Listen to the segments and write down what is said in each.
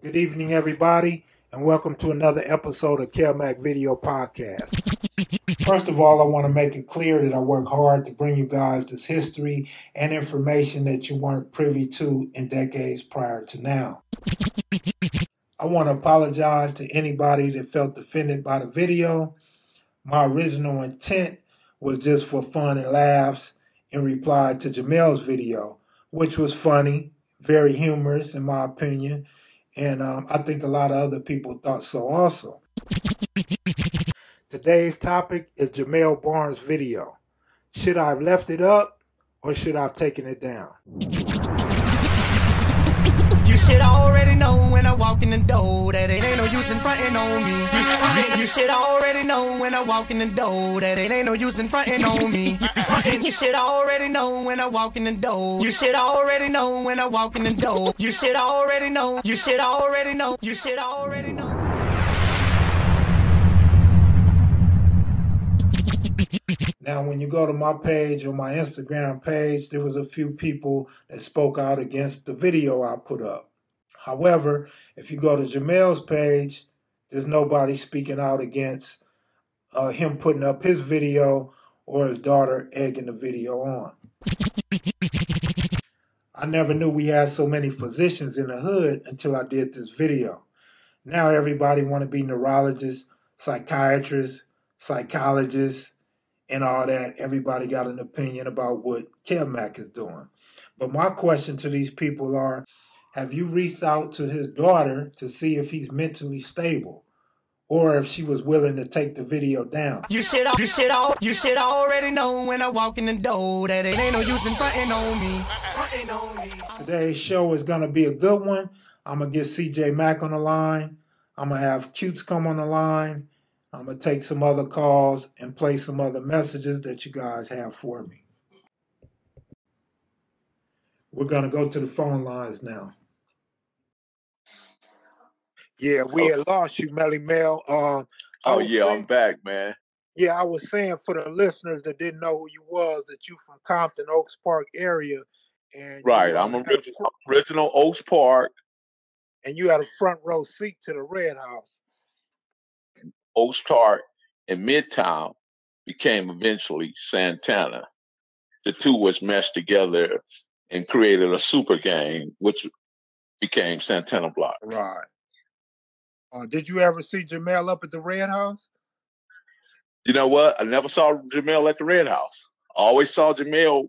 Good evening, everybody, and welcome to another episode of Kelmac Video Podcast. First of all, I want to make it clear that I work hard to bring you guys this history and information that you weren't privy to in decades prior to now. I want to apologize to anybody that felt offended by the video. My original intent was just for fun and laughs in reply to Jamel's video, which was funny, very humorous in my opinion, and um, I think a lot of other people thought so also. Today's topic is Jamel Barnes' video. Should I have left it up or should I have taken it down? You should already know when I walk in the door that it ain't no use in fronting on me. You should, already know when I walk in the door that it ain't no use in fronting on me. You should already know when I walk in the door. You should already know when I walk in the door. You should already know. You should already know. You should already know. Now, when you go to my page or my Instagram page, there was a few people that spoke out against the video I put up. However, if you go to Jamel's page, there's nobody speaking out against uh, him putting up his video or his daughter egging the video on. I never knew we had so many physicians in the hood until I did this video. Now everybody want to be neurologists, psychiatrists, psychologists, and all that. Everybody got an opinion about what Kelmac is doing. But my question to these people are, have you reached out to his daughter to see if he's mentally stable? Or if she was willing to take the video down. You should, you should, all, you should already know when I walk in the door that it ain't no use in fronting on me. Fronting on me. Today's show is to be a good one. I'm to get CJ Mack on the line. I'm to have Cutes come on the line. I'm to take some other calls and play some other messages that you guys have for me. We're to go to the phone lines now. Yeah, we had lost you, Melly Mel. Uh, Oh yeah, I'm back, man. yeah, I was saying for the listeners that didn't know who you was, that you from Compton, Oaks Park area, and Right, I'm original, original Oaks Park, and you had a front row seat to the Red House. Oaks Park, and Midtown became eventually Santana. The two was meshed together and created a super gang, which became Santana Block. Right. Uh, did you ever see Jamel up at the Red House? You know what? I never saw Jamel at the Red House. I always saw Jamel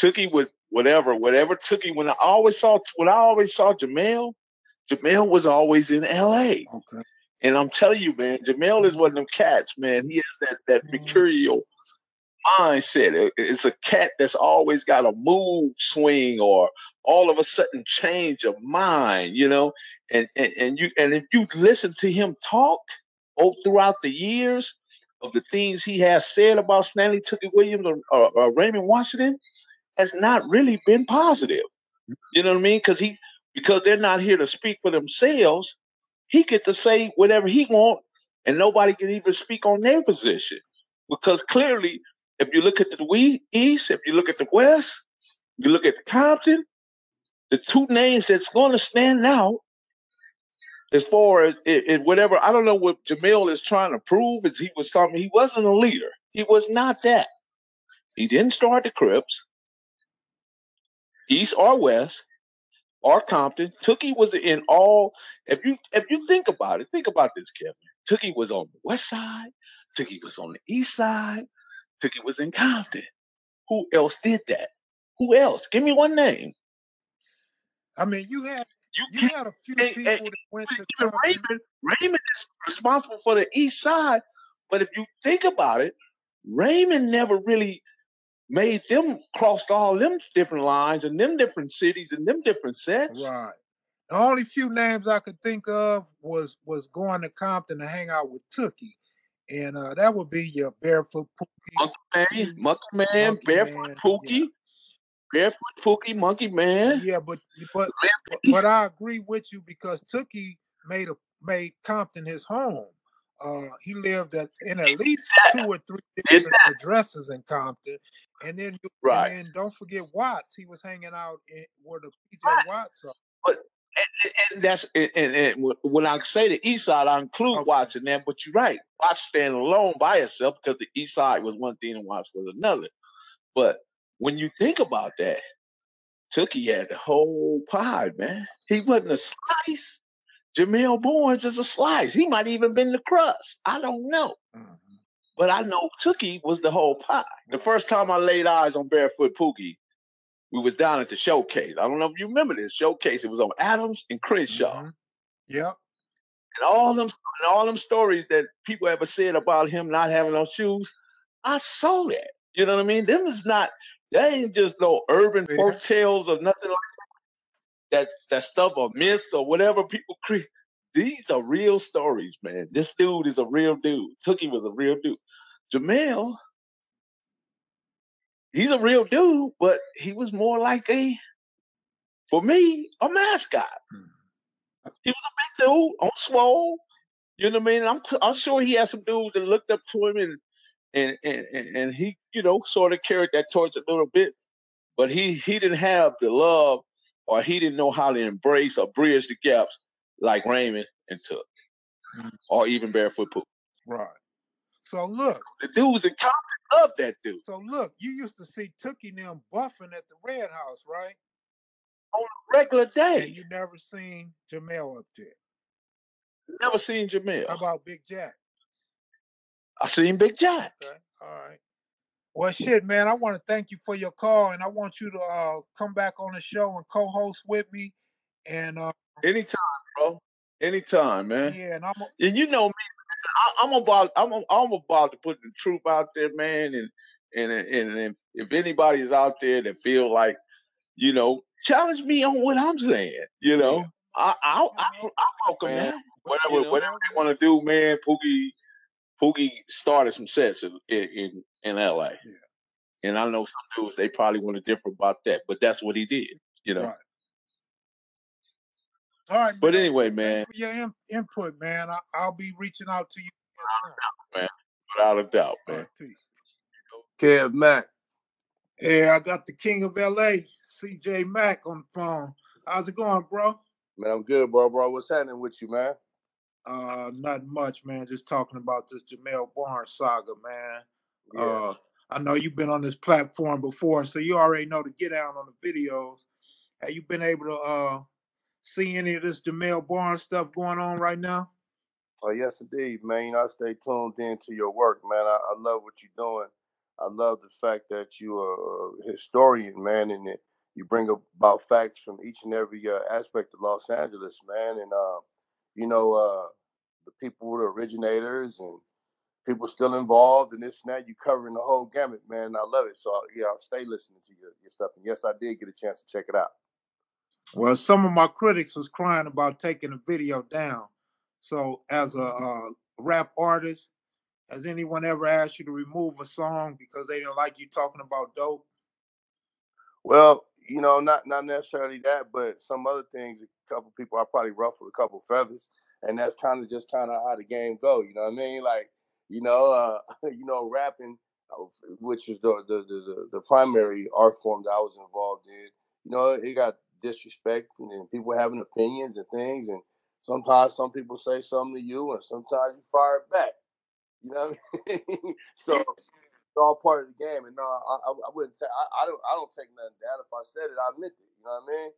Tookie with whatever, whatever Tookie. When I always saw, when I always saw Jamel, Jamel was always in L.A. Okay. And I'm telling you, man, Jamel is one of them cats, man. He has that that Mhm. mercurial mindset. It's a cat that's always got a mood swing or all of a sudden change of mind, you know. And and, and you and if you listen to him talk all throughout the years of the things he has said about Stanley Tookie Williams or, or, or Raymond Washington, has not really been positive. You know what I mean? Because he because they're not here to speak for themselves he get to say whatever he want and nobody can even speak on their position because clearly if you look at the east if you look at the west you look at the compton the two names that's going to stand out as far as it, it- whatever i don't know what jamel is trying to prove is he was talking he wasn't a leader he was not that he didn't start the crips east or west or Compton. Tookie was in all. If you if you think about it, think about this, Kevin. Tookie was on the west side. Tookie was on the east side. Tookie was in Compton. Who else did that? Who else? Give me one name. I mean, you had You you can't. had a few and- people and that went to even. Raymond. Raymond is responsible for the east side. But if you think about it, Raymond never really made them crossed all them different lines and them different cities and them different sets. Right. The only few names I could think of was was going to Compton to hang out with Tookie, and uh, that would be your barefoot Pookie. Monkey Man. Monkey Man, Monkey Barefoot Man, Pookie, Barefoot Pookie, Monkey Man. Yeah, but but but, but I agree with you because Tookie made a made Compton his home. Uh, he lived at in at least two or three different addresses in Compton, and then Right. and then don't forget Watts. He was hanging out in, where the PJ Right. Watts are. And, and- and that's and, and, when I say the East Side, I include okay. watching that. But you're right, watch stand alone by itself because the East Side was one thing and Watts was another. But when you think about that, Tookie had the whole pie, man. He wasn't a slice. Jamel Barnes is a slice. He might even been the crust. I don't know. Mm-hmm. But I know Tookie was the whole pie. The first time I laid eyes on Barefoot Pookie, we was down at the showcase. I don't know if you remember this showcase. It was on Adams and Crenshaw. Mm-hmm. Yep. And all them and all them stories that people ever said about him not having no shoes, I saw that. You know what I mean? Them is not that ain't just no urban yeah. folk tales or nothing like that. That that stuff or myth or whatever people create. These are real stories, man. This dude is a real dude. Tookie was a real dude. Jamel, he's a real dude, but he was more like a, for me, a mascot. Hmm. He was a big dude on swole. You know what I mean? I'm I'm sure he had some dudes that looked up to him and and and and he, you know, sort of carried that torch a little bit, but he he didn't have the love or he didn't know how to embrace or bridge the gaps like Raymond and Took, mm-hmm. or even Barefoot Pooh. Right. So look, the dudes in Compton love that dude. So look, you used to see Tookie them buffing at the Red House, right? On a regular day. And you never seen Jamel up there. Never seen Jamel. How about Big Jack? I seen Big Jack. Okay. All right. Well, shit, man. I want to thank you for your call, and I want you to uh, come back on the show and co-host with me. And uh, anytime, bro. Anytime, man. Yeah, and I'm. A- and you know me. I, am about. I'm. I'm about to put the truth out there, man. And and and, and if, if anybody's out there that feel like, you know, challenge me on what I'm saying. You know, yeah. I I I, I welcome man. that. Whatever you know, whatever they want to do, man. Pookie Pookie started some sets in in, in LA. Yeah. And I know some dudes they probably want to differ about that, but that's what he did, you know. Right. All right, but man. anyway, man. your in, input, man. I, will be reaching out to you. man. Without a doubt, man. Right, Kev Mack. Yeah, I got the king of LA, CJ Mack, on the phone. How's it going, bro? Man, I'm good, bro, bro. What's happening with you, man? Uh, not much, man. Just talking about this Jamel Barnes saga, man. Yeah. Uh, I know you've been on this platform before, so you already know to get out on the videos. Have you been able to uh see any of this Jamel Barnes stuff going on right now? Oh yes, indeed, man. You know, I stay tuned into your work, man. I, I love what you're doing. I love the fact that you are a historian, man, and you bring about facts from each and every uh, aspect of Los Angeles, man. And uh, you know, uh, the people, the originators, and people still involved and this and that. You covering the whole gamut, man. I love it. So yeah, I'll stay listening to your, your stuff. And yes, I did get a chance to check it out. Well, some of my critics was crying about taking the video down. So, as a uh, rap artist, has anyone ever asked you to remove a song because they didn't like you talking about dope? Well, you know, not not necessarily that, but some other things. A couple people I probably ruffled a couple feathers, and that's kind of just kind of how the game go. You know what I mean? Like, you know, uh, you know, rapping, uh, which is the, the the the primary art form that I was involved in. You know, it got disrespect and people having opinions and things, and sometimes some people say something to you, and sometimes you fire back. You know, I mean? so it's all part of the game. And no, I, I, wouldn't say I, I, don't I don't take nothing down. If I said it, I meant it. You know what I mean?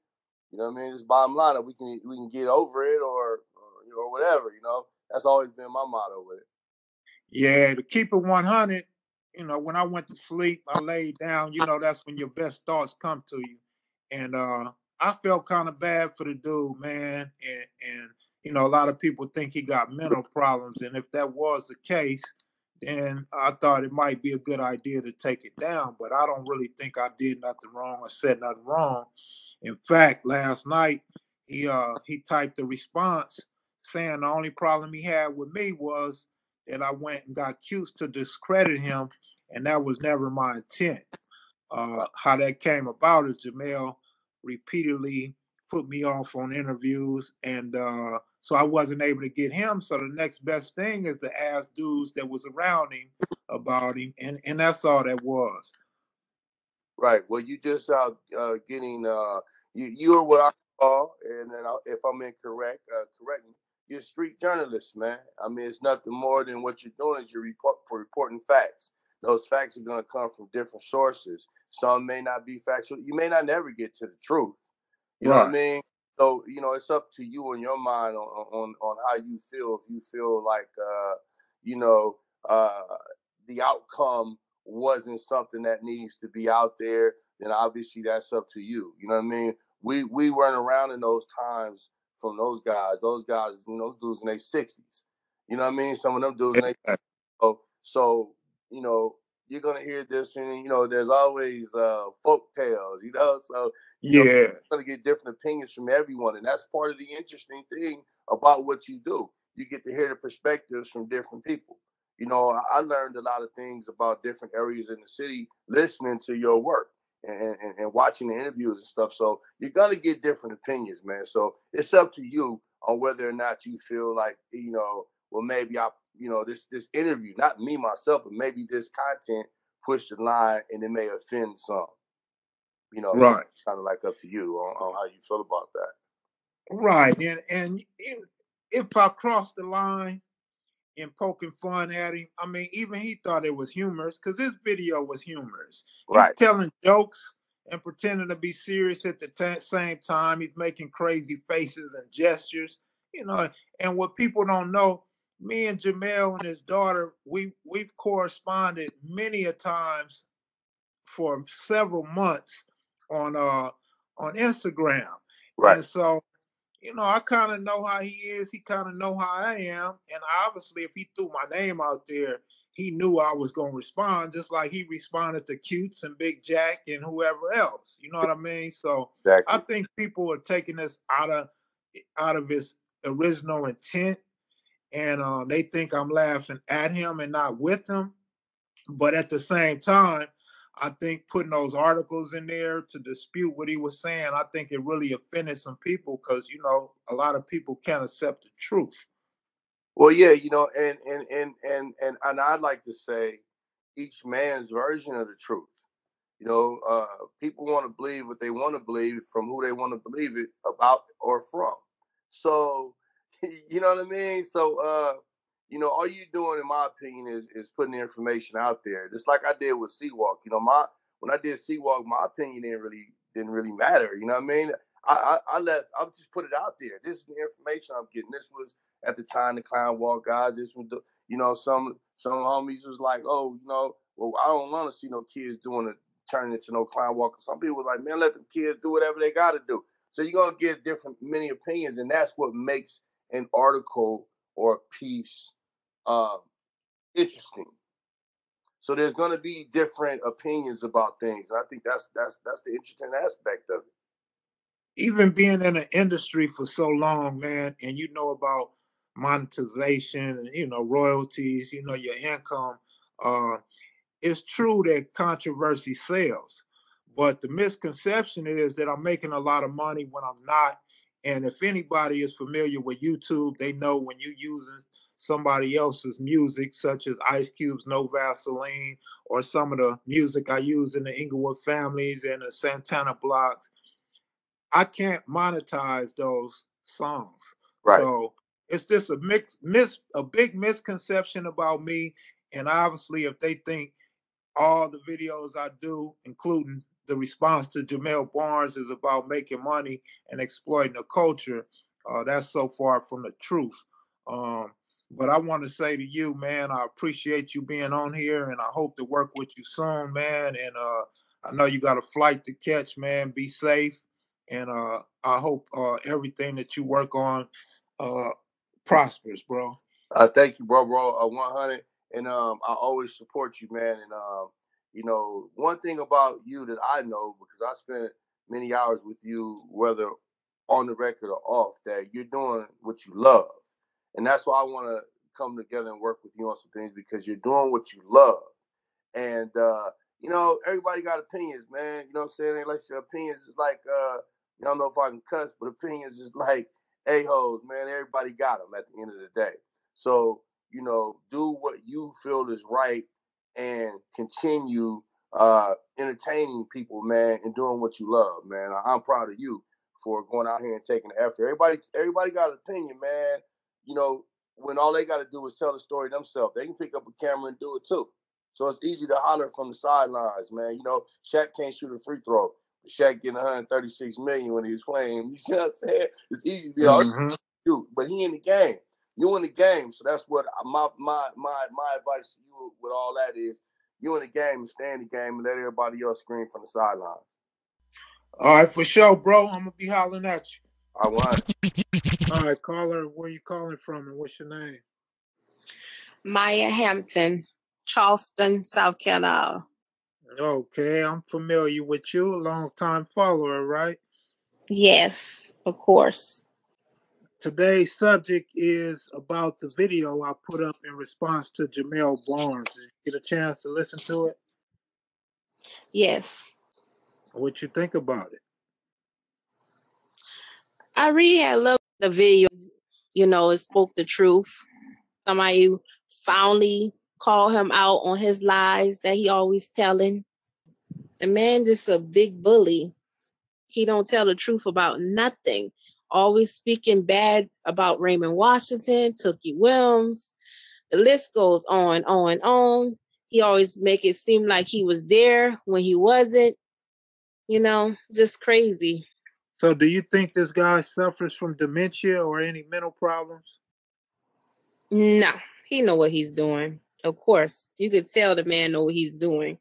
You know what I mean? It's bottom line that we can we can get over it or or, or whatever. You know, that's always been my motto with it. Yeah, to keep it one hundred. You know, when I went to sleep, I laid down. You know, that's when your best thoughts come to you, and uh I felt kind of bad for the dude, man, and and you know, a lot of people think he got mental problems, and if that was the case, and I thought it might be a good idea to take it down, but I don't really think I did nothing wrong or said nothing wrong. In fact, last night he uh he typed a response saying the only problem he had with me was that I went and got accused to discredit him, and that was never my intent. Uh, how that came about is Jamel repeatedly put me off on interviews and uh, so I wasn't able to get him. So the next best thing is to ask dudes that was around him about him, and and that's all that was. Right. Well, you just out uh, getting uh, you you are what I Paul, and then I, if I'm incorrect, uh, correct me. You're a street journalist, man. I mean, it's nothing more than what you're doing is you're report, reporting facts. Those facts are going to come from different sources. Some may not be factual. You may not never get to the truth. You right. know what I mean? So you know, it's up to you and your mind on on on how you feel. If you feel like uh, you know uh, the outcome wasn't something that needs to be out there, then obviously that's up to you. You know what I mean? We we weren't around in those times from those guys. Those guys, you know, dudes in their sixties. You know what I mean? Some of them dudes in their so so you know you're gonna hear this, and you know, there's always uh, folk tales, you know. So you yeah, know, gonna get different opinions from everyone, and that's part of the interesting thing about what you do. You get to hear the perspectives from different people. You know, I learned a lot of things about different areas in the city listening to your work and, and, and watching the interviews and stuff. So you're gonna get different opinions, man. So it's up to you on whether or not you feel like you know, well, maybe I, you know, this this interview, not me myself, but maybe this content pushed the line and it may offend some. You know, right? Kind of like up to you on, on how you feel about that. Right, and and if I cross the line and poking fun at him. I mean, even he thought it was humorous because his video was humorous. Right. He's telling jokes and pretending to be serious at the t- same time. He's making crazy faces and gestures, you know. And what people don't know, me and Jamel and his daughter, we we've corresponded many a times for several months on uh on Instagram. Right. And so you know, I kind of know how he is. He kind of know how I am. And obviously, if he threw my name out there, he knew I was going to respond, just like he responded to Cutes and Big Jack and whoever else. You know what I mean? So exactly. I think people are taking this out of out of his original intent, and uh, they think I'm laughing at him and not with him. But at the same time, I think putting those articles in there to dispute what he was saying, I think it really offended some people because you know a lot of people can't accept the truth. Well, yeah, you know, and and and and and and I'd like to say each man's version of the truth. You know, uh, people want to believe what they want to believe from who they want to believe it about or from. So, you know what I mean. So, uh, you know, all you're doing, in my opinion, is is putting the information out there. Just like I did with C-Walk. You know, my when I did C-Walk, my opinion didn't really didn't really matter. You know what I mean? I, I, I let I just put it out there. This is the information I'm getting. This was at the time the clown walk guys. This was the you know some some homies was like, oh, you know, well I don't want to see no kids doing it turning into no clown walk. Some people were like, man, let the kids do whatever they got to do. So you're gonna get different many opinions, and that's what makes an article or a piece um, interesting. So there's going to be different opinions about things. And I think that's that's that's the interesting aspect of it. Even being in an industry for so long, man, and you know about monetization and you know royalties, you know your income. Uh, it's true that controversy sells, but the misconception is that I'm making a lot of money when I'm not. And if anybody is familiar with YouTube, they know when you're using somebody else's music, such as Ice Cube's No Vaseline, or some of the music I use in the Inglewood families and the Santana blocks. I can't monetize those songs. Right. So it's just a mix, miss, a big misconception about me. And obviously, if they think all the videos I do, including the response to Jamel Barnes, is about making money and exploiting the culture, uh, that's so far from the truth. Um, but I want to say to you, man, I appreciate you being on here, and I hope to work with you soon, man. And uh, I know you got a flight to catch, man. Be safe, and uh, I hope uh, everything that you work on uh, prospers, bro. Uh, thank you, bro, bro. Uh, 100, and um, I always support you, man. And um, you know, one thing about you that I know because I spent many hours with you, whether on the record or off, that you're doing what you love and that's why I want to come together and work with you on some things because you're doing what you love. And uh, you know, everybody got opinions, man. You know what I'm saying? Like your opinions is like uh, you don't know if I can cuss, but opinions is like a-holes, man. Everybody got them at the end of the day. So, you know, do what you feel is right and continue uh entertaining people, man, and doing what you love, man. I'm proud of you for going out here and taking the effort. Everybody, everybody got an opinion, man. You know, when all they got to do is tell the story themselves, they can pick up a camera and do it too. So it's easy to holler from the sidelines, man. You know, Shaq can't shoot a free throw. Shaq getting 136 million when he's playing. You see what I'm saying? It's easy to be mm-hmm. shoot, but he in the game. You in the game, so that's what my my my my advice to you with all that is: you in the game and stay in the game and let everybody else scream from the sidelines. All right, for sure, bro. I'm gonna be hollering at you. I want. All right, caller, where are you calling from and what's your name? Maya Hampton, Charleston, South Carolina. Okay, I'm familiar with you, a long time follower, right? Yes, of course. Today's subject is about the video I put up in response to Jamel Barnes. Did you get a chance to listen to it? Yes. What you think about it? I really had loved the video. You know, it spoke the truth. Somebody finally called him out on his lies that he always telling. The man is a big bully. He don't tell the truth about nothing. Always speaking bad about Raymond Washington, Tookie Williams. The list goes on, on, on. He always make it seem like he was there when he wasn't. You know, just crazy. So, do you think this guy suffers from dementia or any mental problems? No, he know what he's doing. Of course, you could tell the man know what he's doing.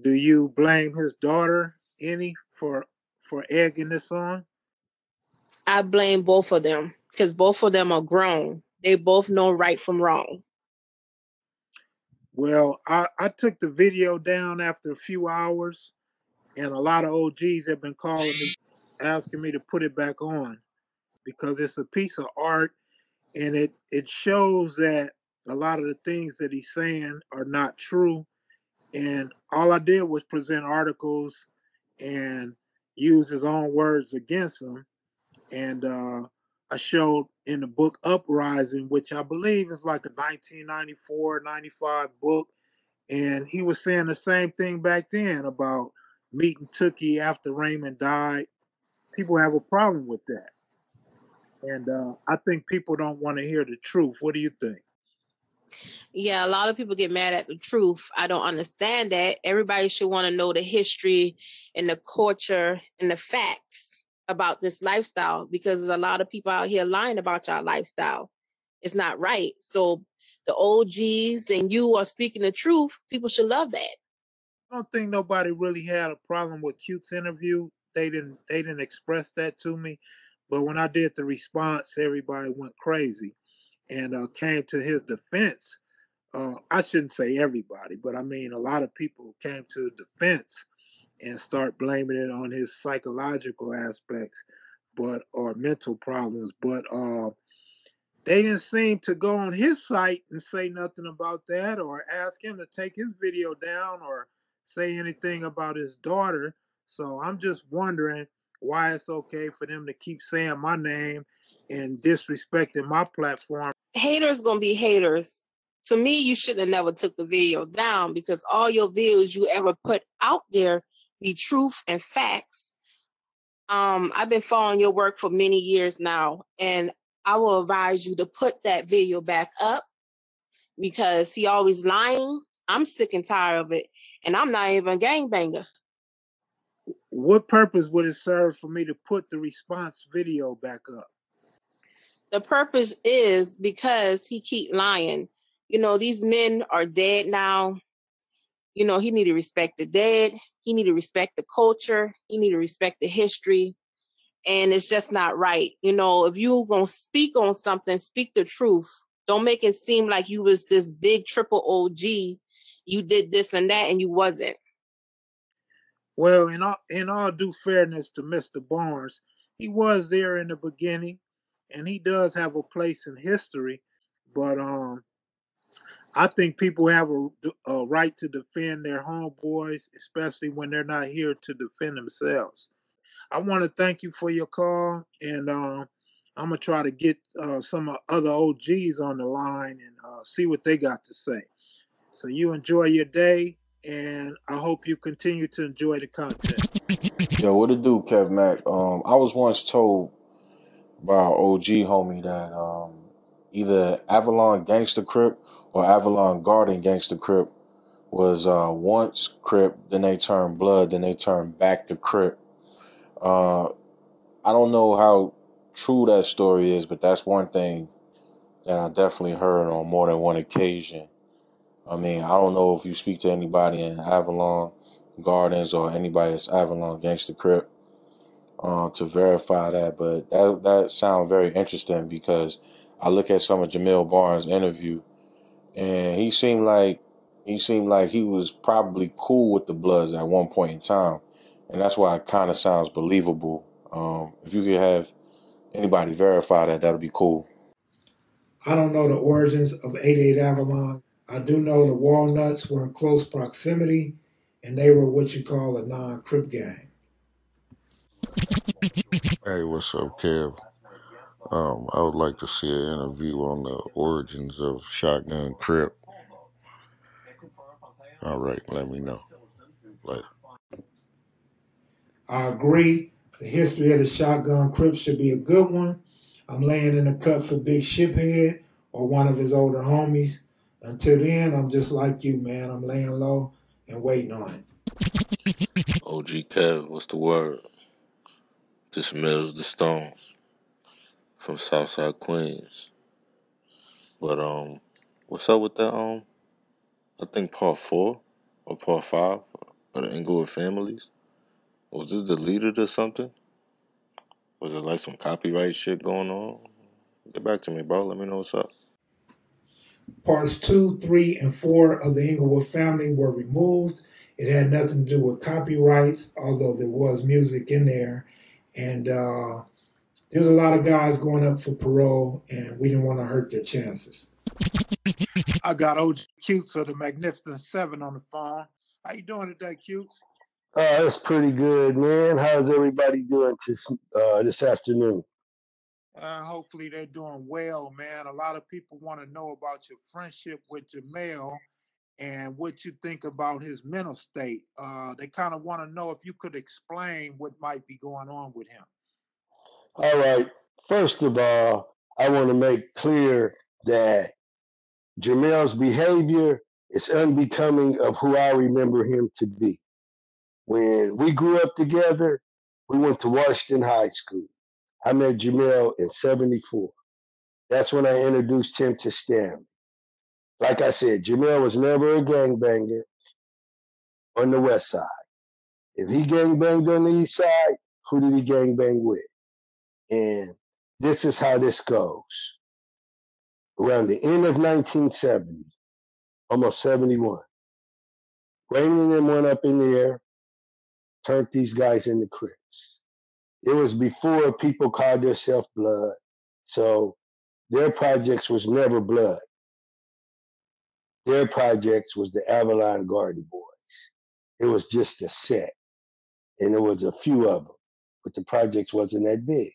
Do you blame his daughter any for for egging this on? I blame both of them because both of them are grown. They both know right from wrong. Well, I, I took the video down after a few hours and a lot of OGs have been calling me, asking me to put it back on because it's a piece of art, and it it shows that a lot of the things that he's saying are not true. And all I did was present articles and use his own words against him. And uh, I showed in the book Uprising, which I believe is like a 1994, 95 book. And he was saying the same thing back then about meeting Tookie after Raymond died. People have a problem with that. And uh, I think people don't want to hear the truth. What do you think? Yeah, a lot of people get mad at the truth. I don't understand that. Everybody should want to know the history and the culture and the facts about this lifestyle because there's a lot of people out here lying about your lifestyle. It's not right. So the OGs and you are speaking the truth. People should love that. I don't think nobody really had a problem with Cute's interview. They didn't they didn't express that to me. But when I did the response, everybody went crazy and uh, came to his defense. Uh, I shouldn't say everybody, but I mean a lot of people came to defense and start blaming it on his psychological aspects, but or mental problems. But uh, they didn't seem to go on his site and say nothing about that, or ask him to take his video down, or say anything about his daughter. So I'm just wondering why it's okay for them to keep saying my name and disrespecting my platform. Haters gonna be haters. To me, you shouldn't have never took the video down because all your videos you ever put out there be truth and facts. Um, I've been following your work for many years now, and I will advise you to put that video back up because he always lying I'm sick and tired of it. And I'm not even a gangbanger. What purpose would it serve for me to put the response video back up? The purpose is because he keep lying. You know, these men are dead now. You know, he need to respect the dead. He need to respect the culture. He need to respect the history. And it's just not right. You know, if you gonna speak on something, speak the truth. Don't make it seem like you was this big triple OG you did this and that and you wasn't. Well, in all in all due fairness to Mr. Barnes, he was there in the beginning, and he does have a place in history. But um, I think people have a, a right to defend their homeboys, especially when they're not here to defend themselves. I want to thank you for your call, and um, I'm gonna try to get uh, some other OGs on the line and uh, see what they got to say. So you enjoy your day, and I hope you continue to enjoy the content. Yo, what it do, Kev Mac? Um, I was once told by our OG homie that um, either Avalon Gangster Crip or Avalon Garden Gangster Crip was uh, once Crip, then they turned Blood, then they turned back to Crip. Uh, I don't know how true that story is, but that's one thing that I definitely heard on more than one occasion. I mean, I don't know if you speak to anybody in Avalon Gardens or anybody that's Avalon Gangster Crip uh, to verify that, but that that sounds very interesting because I look at some of Jamel Barnes' interview, and he seemed like he seemed like he was probably cool with the Bloods at one point in time, and that's why it kind of sounds believable. Um, if you could have anybody verify that, that'd be cool. I don't know the origins of 88 Avalon. I do know the Walnuts were in close proximity, and they were what you call a non-Crip gang. Hey, what's up, Kev? Um, I would like to see an interview on the origins of Shotgun Crip. All right, let me know. Later. I agree. The history of the Shotgun Crip should be a good one. I'm laying in the cut for Big Shiphead or one of his older homies. Until then, I'm just like you, man. I'm laying low and waiting on it. OG Kev, what's the word? This Mills the Stone from Southside Queens. But um, what's up with that um? I think part four or part five of the Inglewood families. Was it deleted or something? Was it like some copyright shit going on? Get back to me, bro. Let me know what's up. Parts two, three, and four of the Inglewood family were removed. It had nothing to do with copyrights, although there was music in there. And uh, there's a lot of guys going up for parole, and we didn't want to hurt their chances. I got OG Cutes of the Magnificent Seven on the phone. How you doing today, Cutes? Uh, that's pretty good, man. How's everybody doing this uh, this afternoon? Uh, hopefully they're doing well, man. A lot of people want to know about your friendship with Jamel and what you think about his mental state. Uh, they kind of want to know if you could explain what might be going on with him. All right. First of all, I want to make clear that Jamel's behavior is unbecoming of who I remember him to be. When we grew up together, we went to Washington High School. I met Jamel in 74. That's when I introduced him to Stanley. Like I said, Jamel was never a gangbanger on the west side. If he gangbanged on the east side, who did he gangbang with? And this is how this goes. Around the end of 1970, almost 71, Raymond and them went up in the air, turned these guys into Crips. It was before people called themselves Blood, so their projects was never Blood. Their projects was the Avalon Garden Boys. It was just a set, and there was a few of them, but the projects wasn't that big.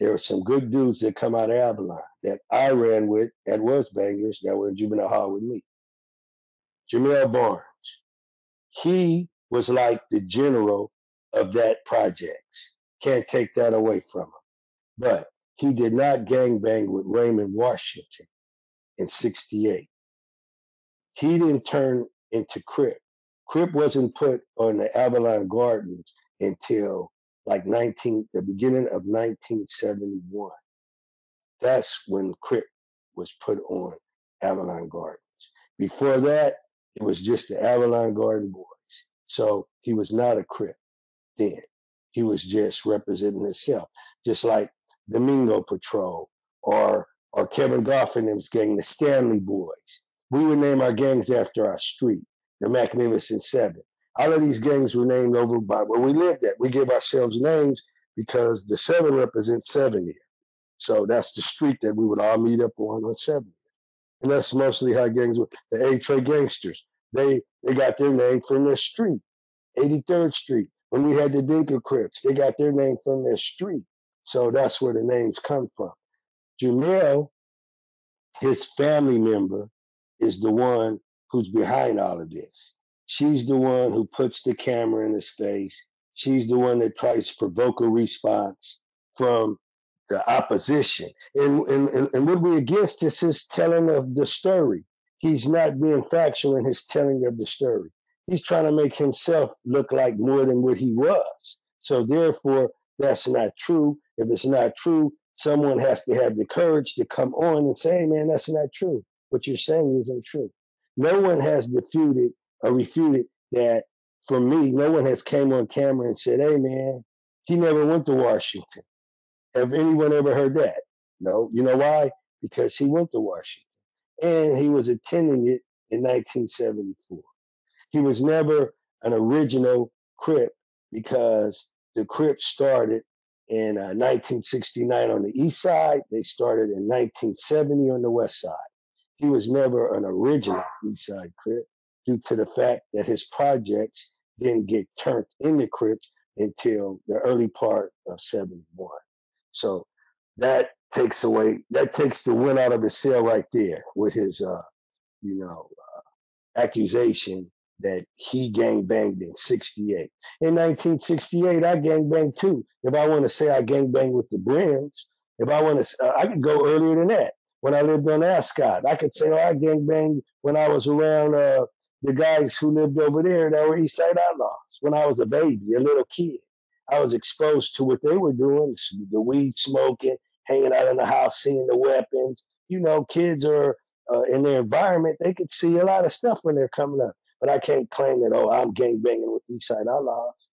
There were some good dudes that come out of Avalon that I ran with at was bangers that were in juvenile hall with me. Jamel Barnes, he was like the general of that projects. Can't take that away from him. But he did not gangbang with Raymond Washington in 68. He didn't turn into Crip. Crip wasn't put on the Avalon Gardens until like 19, the beginning of 1971. That's when Crip was put on Avalon Gardens. Before that, it was just the Avalon Garden Boys. So he was not a Crip then. He was just representing himself, just like Domingo Patrol or or Kevin Goff and them's gang, the Stanley Boys. We would name our gangs after our street, the Magnificent Seven. All of these gangs were named over by where we lived at. We give ourselves names because the seven represents seven here. So that's the street that we would all meet up on on seven. And that's mostly how gangs were. The A Trey gangsters, they they got their name from their street, 83rd Street. When we had the Dinka Crips, they got their name from their street. So that's where the names come from. Jamel, his family member, is the one who's behind all of this. She's the one who puts the camera in his face She's the one that tries to provoke a response from the opposition. And, and, and, and what we against is his telling of the story. He's not being factual in his telling of the story. He's trying to make himself look like more than what he was. So therefore, that's not true. If it's not true, someone has to have the courage to come on and say, hey, man, that's not true. What you're saying isn't true. No one has refuted or refuted that for me, no one has came on camera and said, hey, man, he never went to Washington. Have anyone ever heard that? No. You know why? Because he went to Washington and he was attending it in 1974. He was never an original Crip because the Crip started in uh, 1969 on the east side. They started in 1970 on the west side. He was never an original east side Crip due to the fact that his projects didn't get turned into Crips until the early part of 71. So that takes away, that takes the wind out of the sail right there with his, uh, you know, uh, accusation that he gang banged in 68. In 1968, I gang banged too. If I want to say I gang banged with the Brims, if I want to, uh, I could go earlier than that. When I lived on Ascot, I could say, oh, I gang banged when I was around uh, the guys who lived over there that were East Side Outlaws. When I was a baby, a little kid, I was exposed to what they were doing, the weed smoking, hanging out in the house, seeing the weapons. You know, kids are uh, in their environment, they could see a lot of stuff when they're coming up. But I can't claim that, oh, I'm gang banging with East Side Outlaws.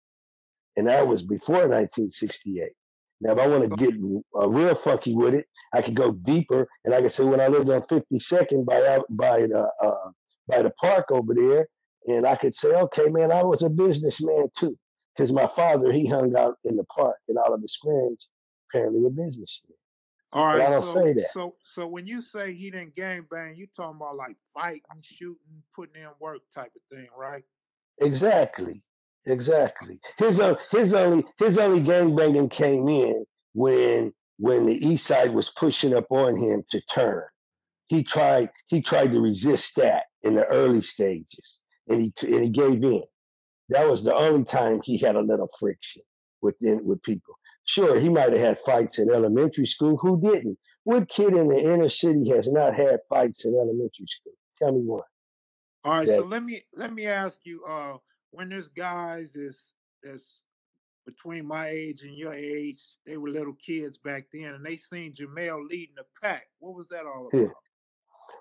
And that was before 1968. Now, if I want to get uh, real fucky with it, I could go deeper, and I could say when I lived on 52nd by by the uh, by the park over there, and I could say, okay, man, I was a businessman too, because my father he hung out in the park, and all of his friends apparently were businessmen. All right. But I don't so, say that. So, so when you say he didn't gang bang, you talking about like fighting, shooting, putting in work type of thing, right? Exactly. Exactly. His uh, his only his only gang banging came in when when the East Side was pushing up on him to turn. He tried he tried to resist that in the early stages, and he and he gave in. That was the only time he had a little friction within with people. Sure, he might have had fights in elementary school. Who didn't? What kid in the inner city has not had fights in elementary school? Tell me one. All right. That- So let me let me ask you, uh, when there's guys that's that's between my age and your age, they were little kids back then, and they seen Jamel leading the pack. What was that all Yeah. about?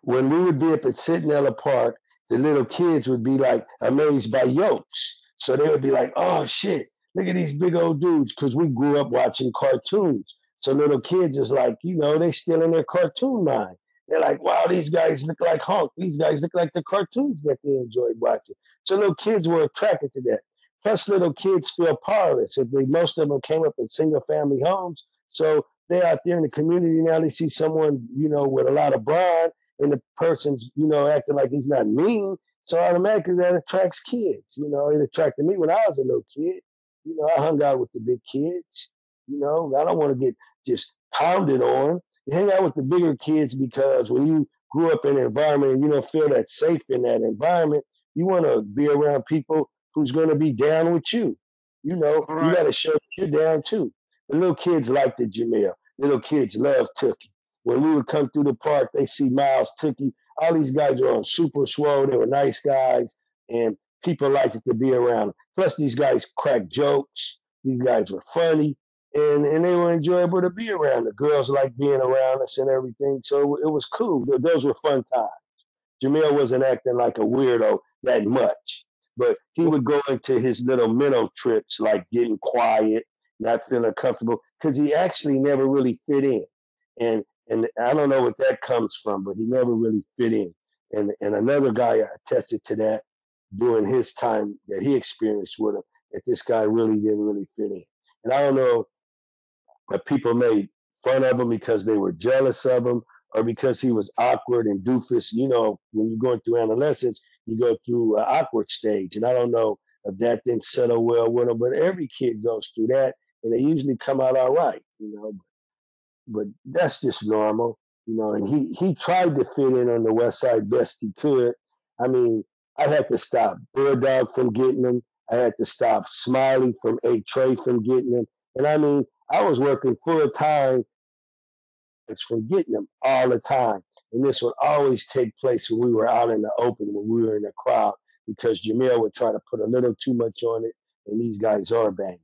when we would be up at Sitnella Park, the little kids would be like amazed by yokes. So they would be like, oh shit, look at these big old dudes. Cause we grew up watching cartoons. So little kids is like, you know, they still in their cartoon mind. They're like, wow, these guys look like Hulk. These guys look like the cartoons that they enjoyed watching. So little kids were attracted to that. Plus, little kids feel powerless. If they, most of them came up in single family homes, so they're out there in the community now. They see someone, you know, with a lot of brawn, and the person's, you know, acting like he's not mean. So automatically that attracts kids. You know, it attracted me when I was a little kid. You know, I hung out with the big kids. You know, I don't want to get just pounded on. You hang out with the bigger kids because when you grew up in an environment and you don't feel that safe in that environment, you want to be around people who's going to be down with you. You know, All you got to show you're down too. The little kids like the Jamel. Little kids love Tookie. When we would come through the park, they see Miles Tookie. All these guys are on super swole. They were nice guys, and people liked it to be around. Plus, these guys crack jokes. These guys were funny, and and they were enjoyable to be around. The girls liked being around us and everything, so it was cool. Those were fun times. Jamel wasn't acting like a weirdo that much, but he would go into his little mental trips, like getting quiet, not feeling comfortable, because he actually never really fit in. And and I don't know what that comes from, but he never really fit in. And and another guy attested to that during his time that he experienced with him, that this guy really didn't really fit in. And I don't know if people made fun of him because they were jealous of him or because he was awkward and doofus. You know, when you're going through adolescence, you go through an awkward stage. And I don't know if that didn't settle well with him, but every kid goes through that and they usually come out all right, you know. But that's just normal, you know. And he he tried to fit in on the West Side best he could. I mean, I had to stop Bird Dog from getting them. I had to stop Smiley from A Trey from getting them. And I mean, I was working full time from getting them all the time. And this would always take place when we were out in the open, when we were in the crowd, because Jamel would try to put a little too much on it, and these guys are bangers.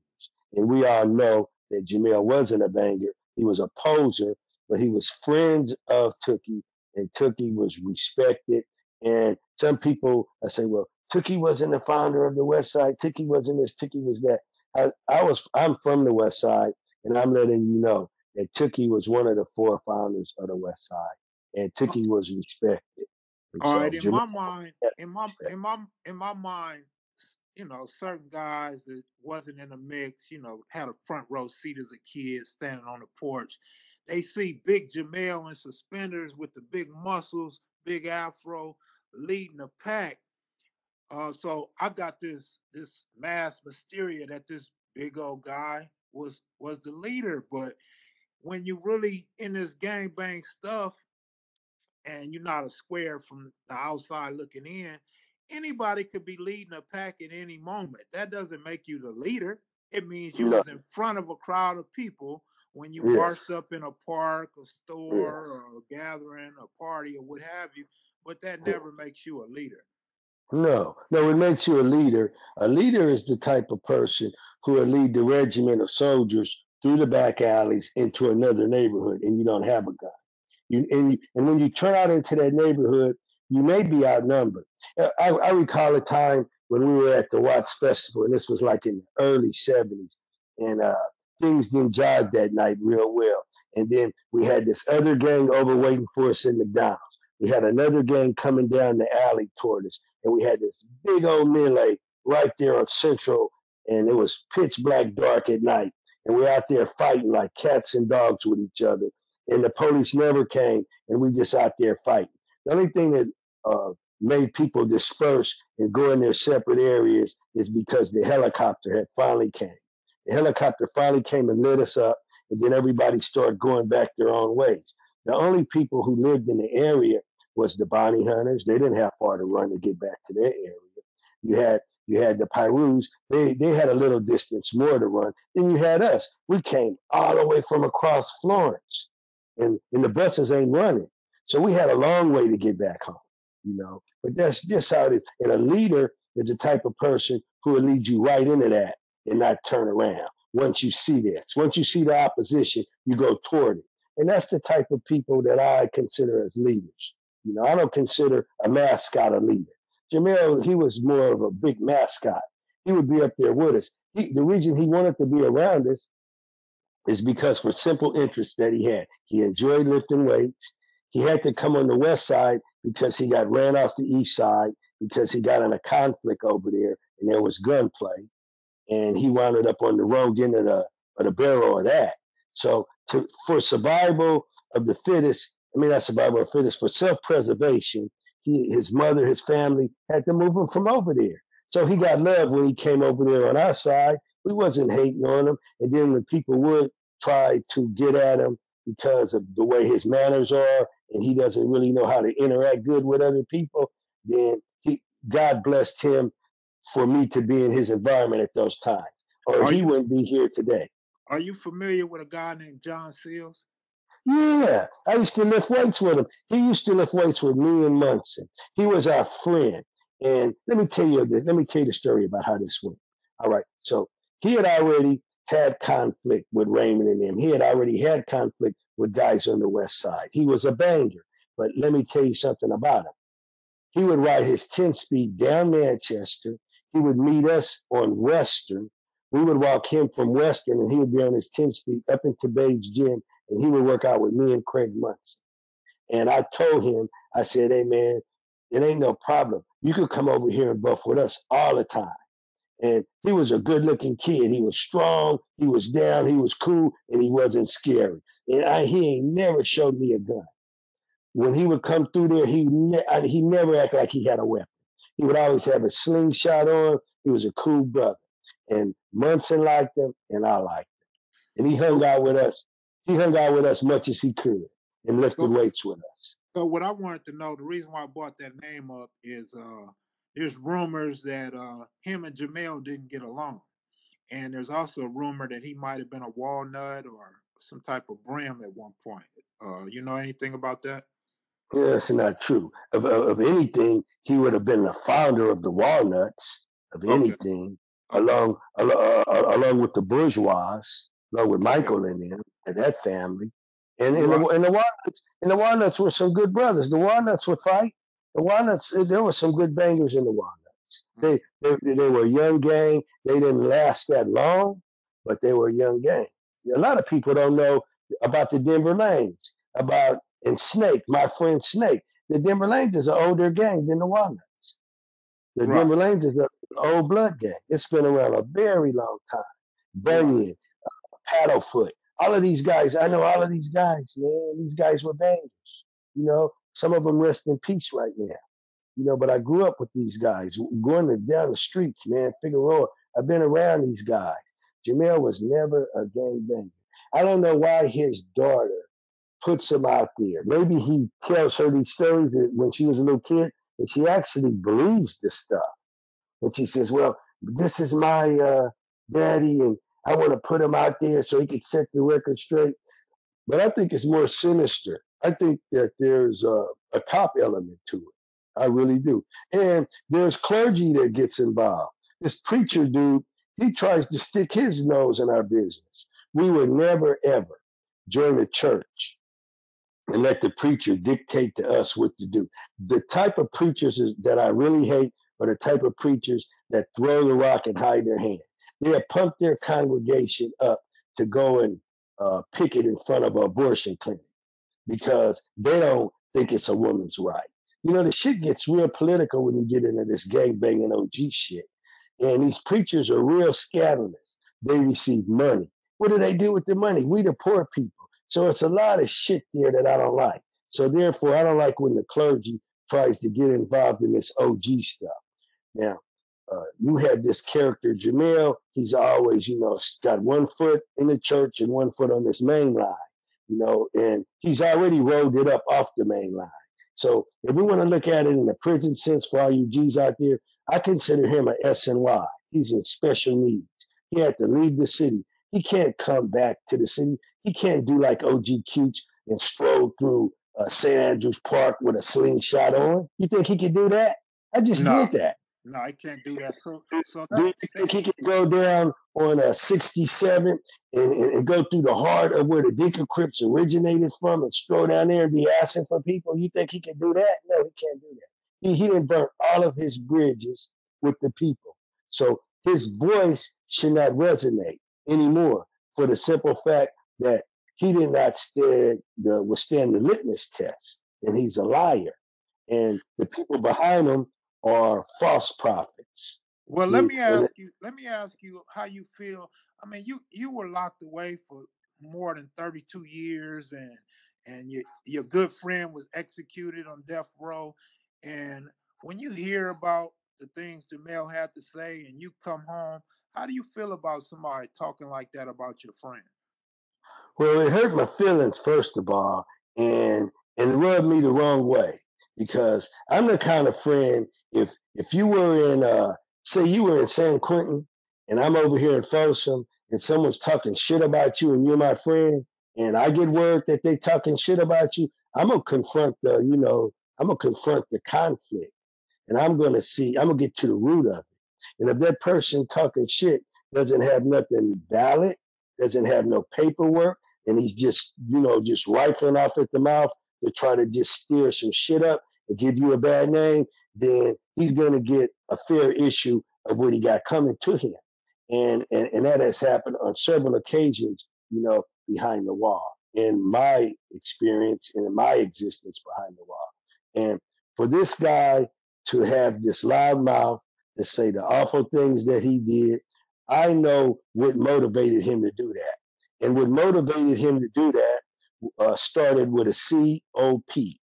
And we all know that Jamel wasn't a banger. He was a poser, but he was friends of Tookie, and Tookie was respected. And some people I say, well, Tookie wasn't the founder of the West Side. Tookie wasn't this. Tookie was that. I, I was. I'm from the West Side, and I'm letting you know that Tookie was one of the four founders of the West Side, and Tookie was respected. And All so right, in my mind, in my in my in my mind, you know, certain guys that wasn't in the mix, you know, had a front row seat as a kid, standing on the porch. They see Big Jamel in suspenders with the big muscles, big afro, leading the pack. Uh, so I got this this mass hysteria that this big old guy was was the leader, but when you really in this gang bang stuff and you're not a square from the outside looking in, anybody could be leading a pack at any moment. That doesn't make you the leader. It means you no. was in front of a crowd of people when you yes. marched up in a park, a store, yes. or a gathering, a party, or what have you. But that never makes you a leader. No, no, it makes you a leader. A leader is the type of person who will lead the regiment of soldiers through the back alleys into another neighborhood and you don't have a gun. You, and, and when you turn out into that neighborhood, you may be outnumbered. Uh, I, I recall a time when we were at the Watts Festival, and this was like in the early 70s, and uh, things didn't jive that night real well. And then we had this other gang over waiting for us in McDonald's. We had another gang coming down the alley toward us, and we had this big old melee right there on Central, and it was pitch black dark at night and we're out there fighting like cats and dogs with each other. And the police never came, and we just out there fighting. The only thing that uh, made people disperse and go in their separate areas is because the helicopter had finally came. The helicopter finally came and lit us up, and then everybody started going back their own ways. The only people who lived in the area was the bounty hunters. They didn't have far to run to get back to their area. You had you had the Pirus. They they had a little distance more to run. Then you had us. We came all the way from across Florence, and and the buses ain't running. So we had a long way to get back home. You know, but that's just how it is. And a leader is the type of person who will lead you right into that and not turn around. Once you see this, once you see the opposition, you go toward it. And that's the type of people that I consider as leaders. You know, I don't consider a mascot a leader. Jamel, he was more of a big mascot. He would be up there with us. He, the reason he wanted to be around us is because for simple interests that he had. He enjoyed lifting weights. He had to come on the west side because he got ran off the east side because he got in a conflict over there and there was gunplay. And he wound up on the wrong end of the, of the barrel of that. So to, for survival of the fittest, I mean, not survival of the fittest, for self-preservation, he, his mother, his family had to move him from over there. So he got love when he came over there on our side. We wasn't hating on him. And then when people would try to get at him because of the way his manners are and he doesn't really know how to interact good with other people, then he God blessed him for me to be in his environment at those times. Or are he you, wouldn't be here today. Are you familiar with a guy named John Seals? Yeah, I used to lift weights with him. He used to lift weights with me and Munson. He was our friend. And let me tell you this, let me tell you the story about how this went. All right. So he had already had conflict with Raymond and them. He had already had conflict with guys on the west side. He was a banger. But let me tell you something about him. He would ride his 10 speed down Manchester. He would meet us on Western. We would walk him from Western and he would be on his 10 speed up into Babe's gym and he would work out with me and Craig Munson. And I told him, I said, hey man, it ain't no problem. You could come over here and buff with us all the time. And he was a good looking kid. He was strong, he was down, he was cool, and he wasn't scary. And I, he ain't never showed me a gun. When he would come through there, he, ne- I, he never acted like he had a weapon. He would always have a slingshot on. He was a cool brother. And Munson liked him, and I liked him. And he hung out with us he hung out with us as much as he could and lifted so, weights with us. So what I wanted to know, the reason why I brought that name up is uh there's rumors that uh, him and Jamel didn't get along, and there's also a rumor that he might have been a walnut or some type of brim at one point. Uh, you know anything about that? Yeah, that's not true. Of, of, of anything, he would have been the founder of the Walnuts. Of Okay. anything, Okay. along al- uh, uh, along with the bourgeois, with Michael and them and that family, and and, the, Right. and the Walnuts and the Walnuts were some good brothers. The Walnuts would fight. The Walnuts, uh, there were some good bangers in the Walnuts. They they they were a young gang. They didn't last that long, but they were a young gang. A lot of people don't know about the Denver Lanes, about and Snake, my friend Snake. The Denver Lanes is an older gang than the Walnuts. The Right. Denver Lanes is an old blood gang. It's been around a very long time. Bunyan, Paddlefoot, all of these guys. I know all of these guys, man. These guys were bangers. You know, some of them rest in peace right now. You know, but I grew up with these guys, going to, down the streets, man. Figueroa. I've been around these guys. Jamel was never a gang banger. I don't know why his daughter puts him out there. Maybe he tells her these stories that when she was a little kid, and she actually believes this stuff. And she says, "Well, this is my uh, daddy, and I want to put him out there so he could set the record straight." But I think it's more sinister. I think that there's a, a cop element to it. I really do. And there's clergy that gets involved. This preacher dude, he tries to stick his nose in our business. We would never ever join a church and let the preacher dictate to us what to do. The type of preachers that I really hate are the type of preachers that throw the rock and hide their hand. They have pumped their congregation up to go and uh, picket in front of an abortion clinic because they don't think it's a woman's right. You know, the shit gets real political when you get into this gang banging OG shit. And these preachers are real scandalous. They receive money. What do they do with the money? We the poor people. So it's a lot of shit there that I don't like. So therefore, I don't like when the clergy tries to get involved in this OG stuff. Now, uh, you have this character, Jamel. He's always, you know, got one foot in the church and one foot on this main line, you know, and he's already rolled it up off the main line. So if we want to look at it in the prison sense for all you G's out there, I consider him a SNY. He's in special needs. He had to leave the city. He can't come back to the city. He can't do like OG Cooch and stroll through uh, St. Andrews Park with a slingshot on. You think he could do that? I just No. did that. No, I can't do that. So, so Do you think he can go down on a 67 and, and, and go through the heart of where the Deacon Crips originated from and stroll down there and be asking for people? You think he can do that? No, he can't do that. He, he didn't burn all of his bridges with the people. So his voice should not resonate anymore for the simple fact that he did not stand the, withstand the litmus test and he's a liar. And the people behind him are false prophets. well, let me ask you. Let me ask you how you feel. I mean, you you were locked away for more than thirty two years, and and your your good friend was executed on death row. And when you hear about the things Jamel had to say, and you come home, how do you feel about somebody talking like that about your friend? Well, it hurt my feelings first of all, and and rubbed me the wrong way because I'm the kind of friend. If if you were in, uh, say, you were in San Quentin, and I'm over here in Folsom, and someone's talking shit about you, and you're my friend, and I get word that they talking shit about you, I'm gonna confront the, you know, I'm gonna confront the conflict, and I'm gonna see, I'm gonna get to the root of it. And if that person talking shit doesn't have nothing valid, doesn't have no paperwork, and he's just, you know, just rifling off at the mouth to try to just steer some shit up and give you a bad name, then he's gonna get a fair issue of what he got coming to him. And and, and that has happened on several occasions, you know, behind the wall. In my experience and in my existence behind the wall. And for this guy to have this loud mouth to say the awful things that he did, I know what motivated him to do that. And what motivated him to do that uh, started with a C O P,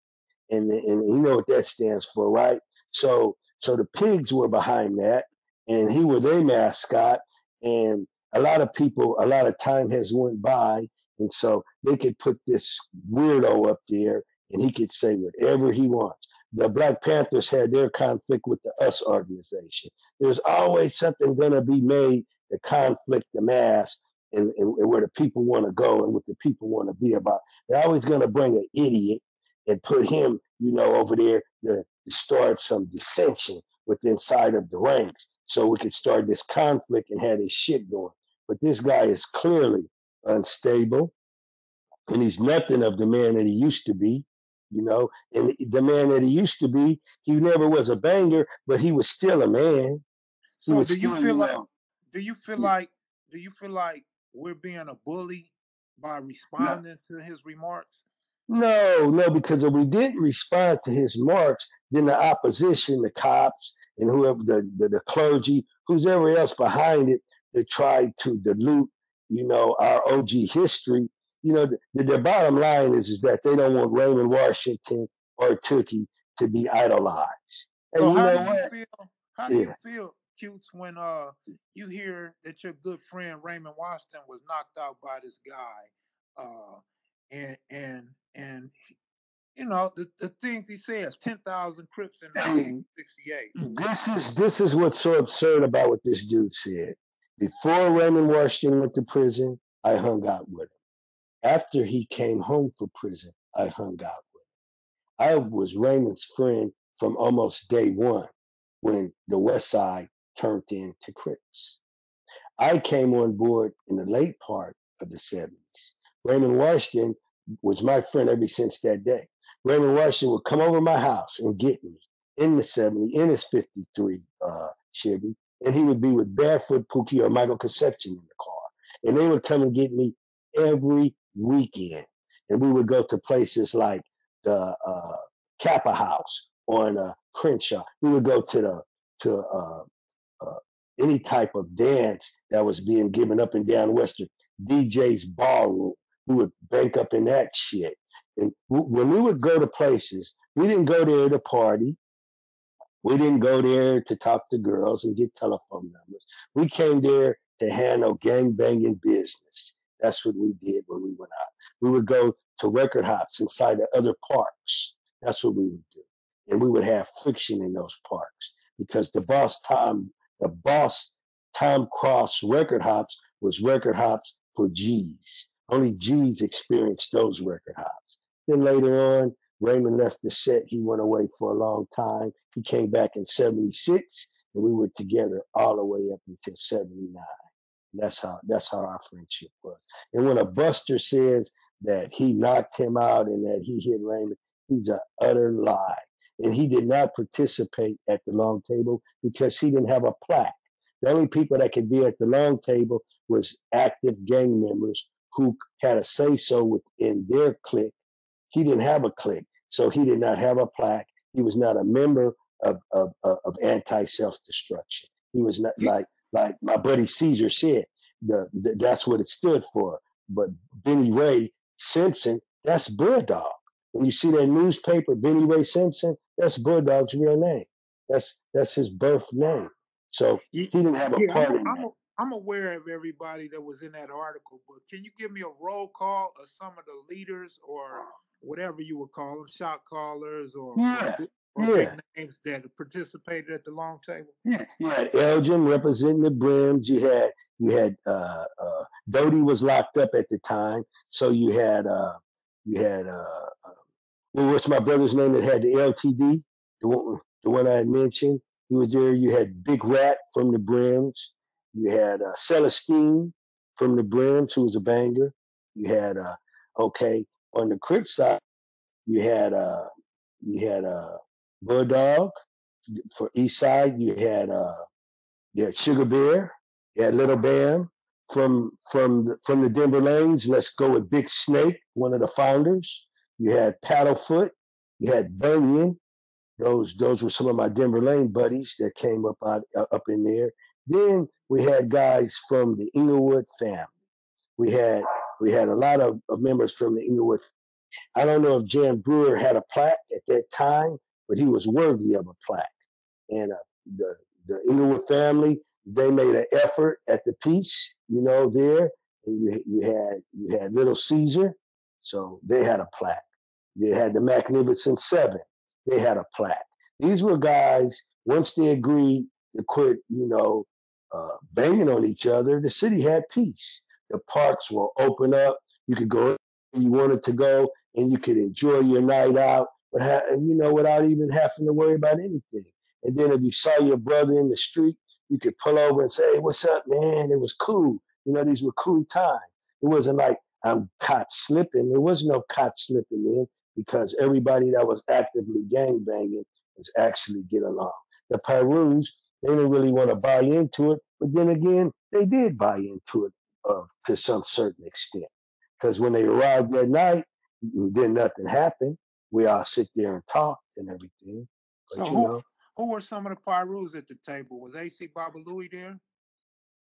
and and you know what that stands for, right? So so the pigs were behind that, and he was their mascot, and a lot of people, a lot of time has went by, and so they could put this weirdo up there, and he could say whatever he wants. the Black Panthers had their conflict with the US organization. There's always something to be made to conflict the mass and, and, and where the people want to go and what the people want to be about. They're always going to bring an idiot and put him, you know, over there to, to start some dissension with inside of the ranks so we could start this conflict and have this shit going. But this guy is clearly unstable and he's nothing of the man that he used to be you know and the man that he used to be he never was a banger but he was still a man so do you feel hmm. like do you feel like do you feel like we're being a bully by responding no. to his remarks no no because if we didn't respond to his remarks then the opposition the cops and whoever the, the, the clergy who's ever else behind it that tried to dilute you know our og history you know, the, the, bottom line is is that they don't want Raymond Washington or Tookie to be idolized. And so how do you feel? How do yeah. you feel, Cutes, when uh you hear that your good friend Raymond Washington was knocked out by this guy, uh, and and and you know the, the things he says, ten thousand Crips in 1968. This is this is what's so absurd about what this dude said. Before Raymond Washington went to prison, I hung out with him. After he came home from prison, I hung out with him. I was Raymond's friend from almost day one when the West Side turned into Crips. I came on board in the late part of the 70s. Raymond Washington was my friend ever since that day. Raymond Washington would come over my house and get me in the 70, in his 53 uh, Chevy, and he would be with Barefoot Pookie or Michael Concepcion in the car. And they would come and get me every weekend. And we would go to places like the uh, Kappa House on uh, Crenshaw. We would go to the to uh, uh, any type of dance that was being given up and down Western DJ's ballroom. We would bank up in that shit. And w- when we would go to places, we didn't go there to party. We didn't go there to talk to girls and get telephone numbers. We came there to handle gang banging business. That's what we did when we went out. We would go to record hops inside the other parks. That's what we would do. And we would have friction in those parks because the boss Tom, the boss Tom Cross record hops was record hops for G's. Only G's experienced those record hops. Then later on, Raymond left the set. He went away for a long time. He came back in 76, and we were together all the way up until 79. That's how that's how our friendship was. And when a buster says that he knocked him out and that he hit Raymond, he's an utter lie. And he did not participate at the long table because he didn't have a plaque. The only people that could be at the long table was active gang members who had a say so within their clique. He didn't have a clique, so he did not have a plaque. He was not a member of of, of anti self destruction. He was not like like my buddy Caesar said, the, the, that's what it stood for. But Benny Ray Simpson, that's Bulldog. When you see that newspaper, Benny Ray Simpson, that's Bulldog's real name. That's that's his birth name. So he didn't have a yeah, part I'm, in I'm, that. I'm aware of everybody that was in that article, but can you give me a roll call of some of the leaders or whatever you would call them, shot callers or, yeah. or yeah. names that participated at the long table? Yeah, you had Elgin representing the Brims. You had you had uh, uh, Doty was locked up at the time, so you had uh, you had uh, uh well, what's my brother's name that had the LTD, the one the one I had mentioned. He was there. You had Big Rat from the Brims. You had uh, Celestine from the Brims, who was a banger. You had uh, okay on the Crip side. You had uh, you had uh, Bulldog. For East Side, you had uh, you had Sugar Bear, you had Little Bam. From from the, from the Denver Lanes, let's go with Big Snake, one of the founders. You had Paddlefoot, you had Bunyan. Those those were some of my Denver Lane buddies that came up out uh, up in there. Then we had guys from the Inglewood family. We had we had a lot of, of members from the Inglewood. I don't know if Jan Brewer had a plaque at that time, but he was worthy of a plaque. And uh, the the Inglewood family, they made an effort at the piece, you know, there. And you you had you had Little Caesar, so they had a plaque. They had the Magnificent Seven. they had a plaque. These were guys, once they agreed to quit, you know, uh, banging on each other, the city had peace. The parks were open up. You could go you wanted to go and you could enjoy your night out, but ha- you know, without even having to worry about anything. And then if you saw your brother in the street, you could pull over and say, hey, what's up, man? It was cool. You know, these were cool times. It wasn't like I'm caught slipping. There was no caught slipping in because everybody that was actively gang banging was actually get along. The Pirus, they didn't really want to buy into it, but then again, they did buy into it uh, to some certain extent. Because when they arrived that night, then nothing happened. We all sit there and talk and everything. But so you who, know, who were some of the Pirus at the table? Was AC Baba Louie there?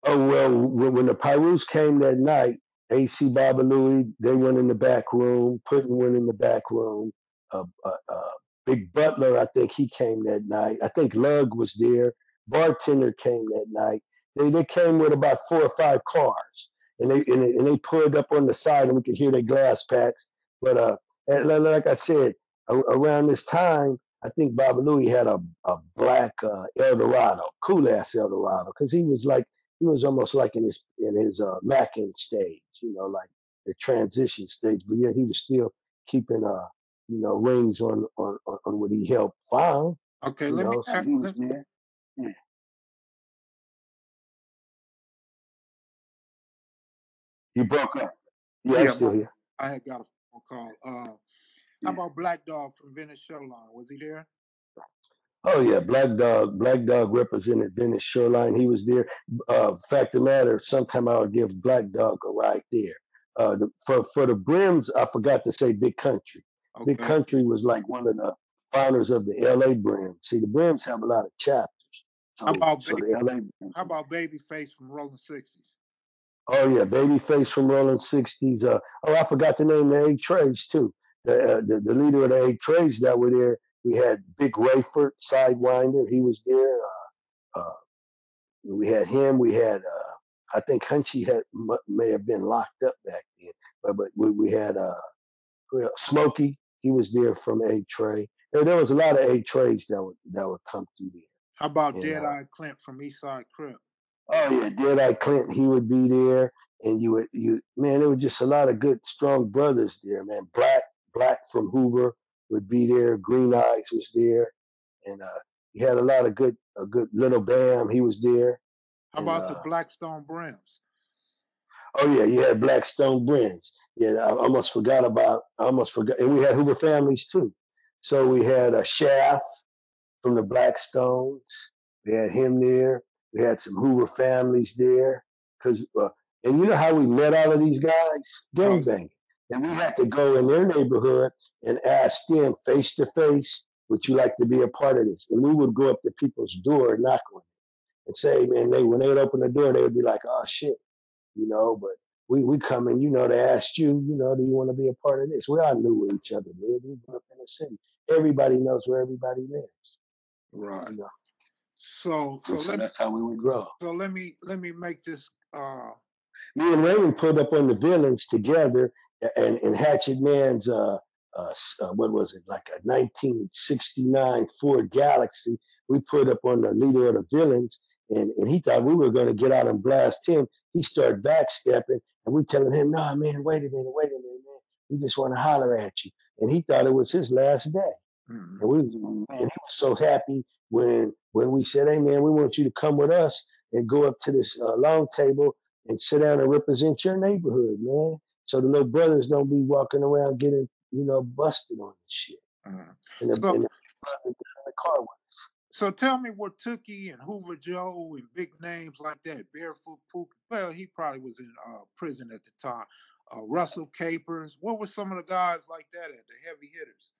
oh well, when, when the Pirus came that night, AC Baba Louie, they went in the back room. Puddin went in the back room. Uh, uh, uh, Big Butler, I think he came that night. I think Lug was there. Bartender came that night. They they came with about four or five cars, and they and, they- and they pulled up on the side, and we could hear their glass packs. But uh, like I said, around this time, I think Baba Louie had a a black uh, Eldorado, cool ass Eldorado, because he was like he was almost like in his in his uh, Mackin stage, you know, like the transition stage, but yet he was still keeping uh you know rings on on on, on what he helped found. Okay, You let me so ask, he was let. Yeah. You broke up. Yeah, I'm yeah, still here. I had got a phone call. Uh, how about Black Dog from Venice Shoreline? Was he there? Oh yeah, Black Dog. Black Dog represented Venice Shoreline. He was there. Uh, fact of the matter, sometime I'll give Black Dog a ride there. Uh, the, for for the brims, I forgot to say Big Country. Big Country was like one of the founders of the LA Brims. See, the Brims have a lot of chapters. How about so ba- the LA. how about Babyface from Rolling Sixties? Oh yeah, Babyface from Rolling Sixties. Uh, oh, I forgot to name the Eight Trays too. The, uh, the the leader of the Eight Trays that were there. We had Big Rayford, Sidewinder. He was there. Uh, uh, we had him. We had. Uh, I think Hunchy had may have been locked up back then, but but we, we had uh. Smokey. He was there from Eight Tray. There, there was a lot of Eight Trays that would that would come through there. How about And Dead uh, Eye Clint from Eastside Crip? Oh yeah, Deadeye Clint. he would be there, and you would you man, there were just a lot of good, strong brothers there, man. Black, Black from Hoover would be there. Green Eyes was there, and uh, you had a lot of good, a good little Bam, he was there, How and about the uh, Blackstone Brims? oh yeah, you had Blackstone Brims. Yeah, I almost forgot about, I almost forgot, and we had Hoover families too. So we had a Shaft from the Blackstones. We had him there. We had some Hoover families there. Cause uh, and you know how we met all of these guys? Oh, Gang banging. And we had to go in their neighborhood and ask them face to face, would you like to be a part of this? And we would go up to people's door and knock on it and say, man, they when they would open the door, they would be like, oh shit, you know, but we we come in, you know, they asked you, you know, do you want to be a part of this? We all knew where each other lived. We grew up in the city. Everybody knows where everybody lives. right. You know. So so so let that's how we would grow. so let me let me make this uh me and Raymond pulled up on the villains together, and and Hatchet Man's uh, uh, uh what was it like a 1969 Ford Galaxy. We put up on the leader of the villains, and and he thought we were going to get out and blast him. He started backstepping, and we telling him, "Nah, man, wait a minute, wait a minute, man. We just want to holler at you." And he thought it was his last day. mhm. And we man, he was so happy when when we said, "Hey, man, we want you to come with us and go up to this uh, long table and sit down and represent your neighborhood, man." So the little brothers don't be walking around getting you know busted on this shit. mhm. And the, so and the brother got in the car us. so tell me what Tookie and Hoover Joe and big names like that, Barefoot Pookie. Well, he probably was in uh, prison at the time. Uh, Russell Capers. What were some of the guys like that at the heavy hitters?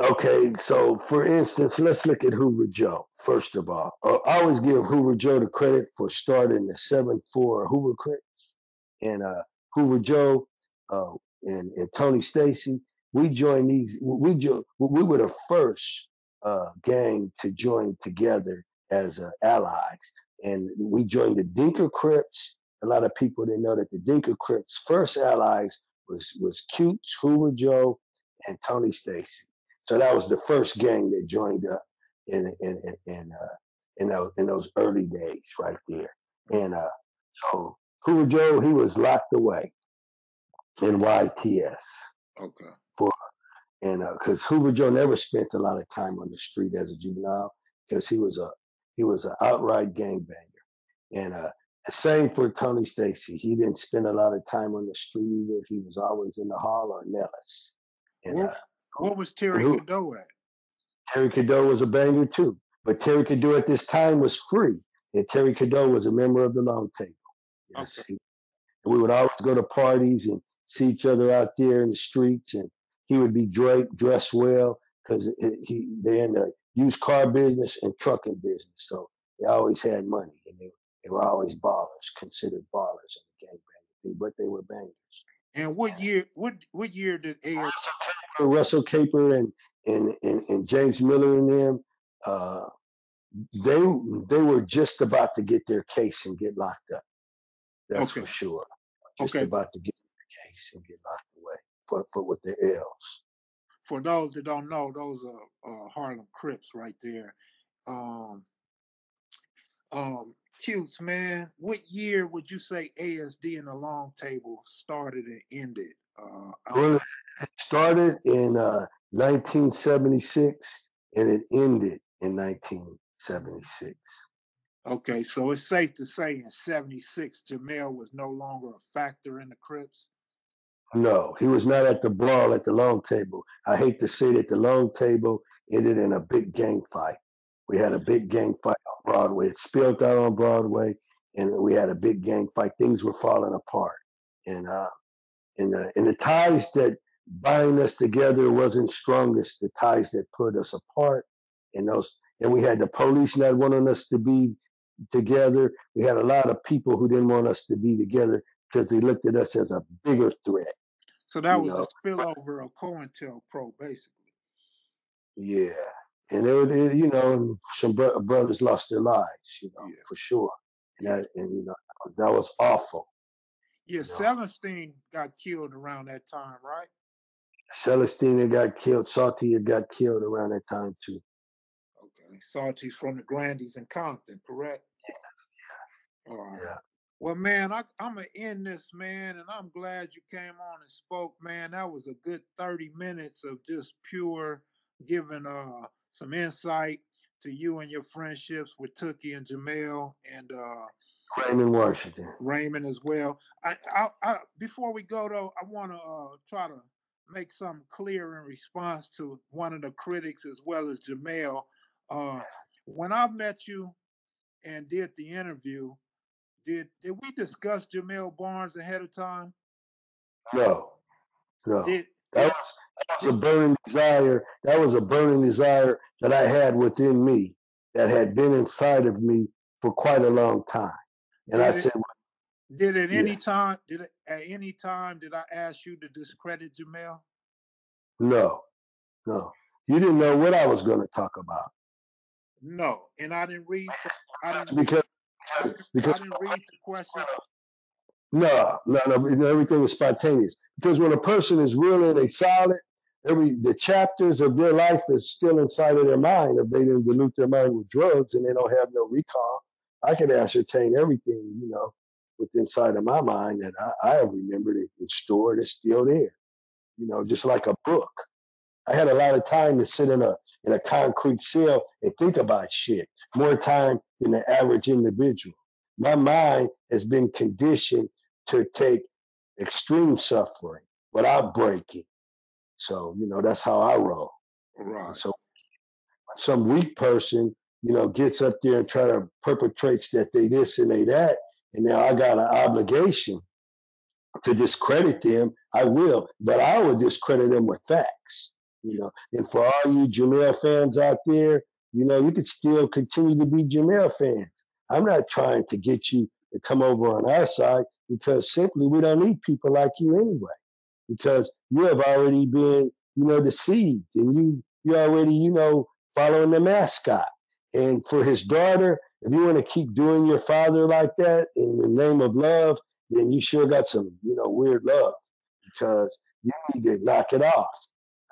Okay, so for instance, let's look at Hoover Joe. First of all, uh, I always give Hoover Joe the credit for starting the seven four Hoover Crips, and uh, Hoover Joe uh, and, and Tony Stacy. We joined these. We jo- we were the first uh, gang to join together as uh, allies, and we joined the Dinker Crips. A lot of people didn't know that the Dinker Crips' first allies was was Cutes, Hoover Joe, and Tony Stacy. So that was the first gang that joined up in in in in, uh, in, those, in those early days right there. And uh, so Hoover Joe, he was locked away in YTS. Okay. For and because uh, Hoover Joe never spent a lot of time on the street as a juvenile because he was a he was an outright gangbanger. And uh, the same for Tony Stacy. He didn't spend a lot of time on the street either. He was always in the hall or Nellis. And, what, uh, what was Terry Cadeau at? Terry Cadeau was a banger too. But Terry Cadeau at this time was free. And Terry Cadeau was a member of the long table. Yes. Okay. we would always go to parties and see each other out there in the streets. And he would be draped, dressed well, because he they in the used car business and trucking business. So they always had money. And they, they were always ballers, considered ballers in the gangbang thing, but they were bangers. And what year? What what year did AS? Russell Caper and and and, and James Miller and them, uh, they they were just about to get their case and get locked up. That's okay. for sure. Just okay. about to get their case and get locked away for, for with their L's. For those that don't know, those are uh, Harlem Crips right there. Um, um, Cutes, man, what year would you say ASD and the Long Table started and ended? Uh, well, it started in uh, 1976 and it ended in 1976. Okay, so it's safe to say in 76, Jamel was no longer a factor in the Crips? No, he was not at the brawl at the long table. I hate to say that the long table ended in a big gang fight. We had a big gang fight on Broadway. It spilled out on Broadway, and we had a big gang fight. Things were falling apart, and uh, and the and the ties that bind us together wasn't strongest. The ties that put us apart, and those, and we had the police not wanting us to be together. We had a lot of people who didn't want us to be together because they looked at us as a bigger threat. So that was know? a spillover of COINTELPRO, basically. Yeah, and it, it, you know, some bro- brothers lost their lives, you know, yeah. for sure. And that, and you know, that was awful. Yeah, you know? Celestine got killed around that time, right? Celestine got killed. Salty got killed around that time too. Okay, Salty's from the Grandies in Compton, correct? Yeah. All right. Yeah. Well, man, I, am gonna end this, man, and I'm glad you came on and spoke, man. That was a good 30 minutes of just pure giving uh some insight to you and your friendships with Tookie and Jamel and uh Raymond Washington. Raymond as well. I, I, I before we go though, I want to uh, try to make something clear in response to one of the critics as well as Jamel. Uh, when I met you and did the interview, did did we discuss Jamel Barnes ahead of time? No, no. Did, that was that was a burning desire. That was a burning desire that I had within me that had been inside of me for quite a long time. And did I it, said, "Did at any time? Did it, at any time did I ask you to discredit Jamel?" No, no. You didn't know what I was going to talk about. No, and I didn't read. I didn't because read, because I didn't read the question. No, no, no. Everything was spontaneous. Because when a person is real and they solid, every the chapters of their life is still inside of their mind. If they didn't dilute their mind with drugs and they don't have no recall, I can ascertain everything, you know, with inside of my mind that I, I have remembered it and stored. It's still there, you know, just like a book. I had a lot of time to sit in a in a concrete cell and think about shit. More time than the average individual. My mind has been conditioned to take extreme suffering without breaking. So, you know, that's how I roll. Right. So some weak person, you know, gets up there and try to perpetrates that they this and they that, and now I got an obligation to discredit them, I will, but I will discredit them with facts. You know, and for all you Jamel fans out there, you know, you could still continue to be Jamel fans. I'm not trying to get you to come over on our side because simply we don't need people like you anyway. Because you have already been, you know, deceived and you you already, you know, following the mascot. And for his daughter, if you want to keep doing your father like that in the name of love, then you sure got some, you know, weird love because you need to knock it off.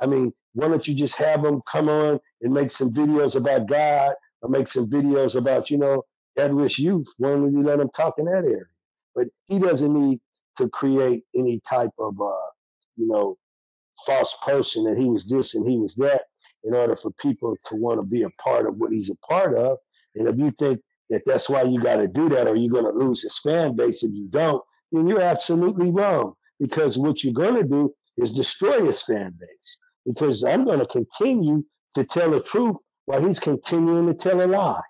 I mean, why don't you just have them come on and make some videos about God or make some videos about, you know, at risk youth? Why don't you let him talk in that area? But he doesn't need to create any type of, uh, you know, false person that he was this and he was that in order for people to want to be a part of what he's a part of. And if you think that that's why you got to do that or you're going to lose his fan base if you don't, then you're absolutely wrong. Because what you're going to do is destroy his fan base. Because I'm going to continue to tell the truth while he's continuing to tell a lie.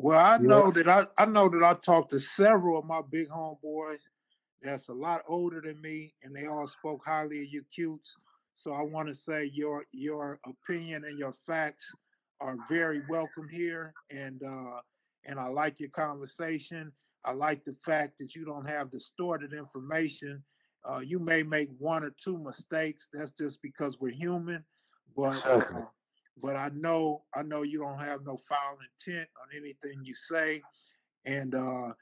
Well, I know know? that I, I know that I talked to several of my big homeboys that's a lot older than me, and they all spoke highly of you, cutes. So I want to say your your opinion and your facts are very welcome here, and uh, and I like your conversation. I like the fact that you don't have distorted information. Uh, you may make one or two mistakes. That's just because we're human, but uh, but I know I know you don't have no foul intent on anything you say. And uh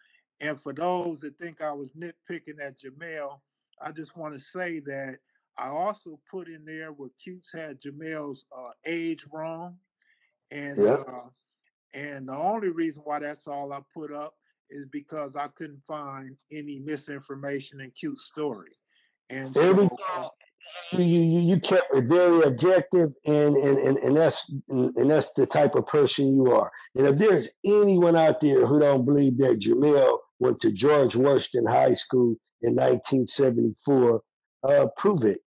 and for those that think I was nitpicking at Jamel, I just want to say that I also put in there where Cutes had Jamel's uh, age wrong, and Yep. uh, and the only reason why that's all I put up is because I couldn't find any misinformation in Cute's story, and so uh, you, you you kept it very objective and and, and, and that's and that's the type of person you are. And if there's anyone out there who don't believe that Jamel went to George Washington High School in 1974, uh, prove it.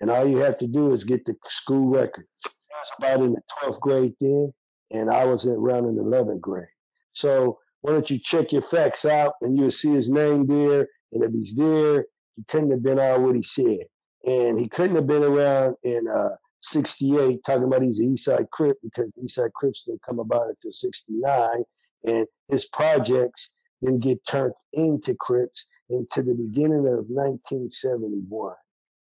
And all you have to do is get the school record. He was about in the 12th grade then, and I was around in the 11th grade. So why don't you check your facts out and you'll see his name there. And if he's there, he couldn't have been out what he said. And he couldn't have been around in uh, 68 talking about he's an Eastside Crip because the Eastside Crips didn't come about until 69. And his projects didn't get turned into Crips until the beginning of 1971.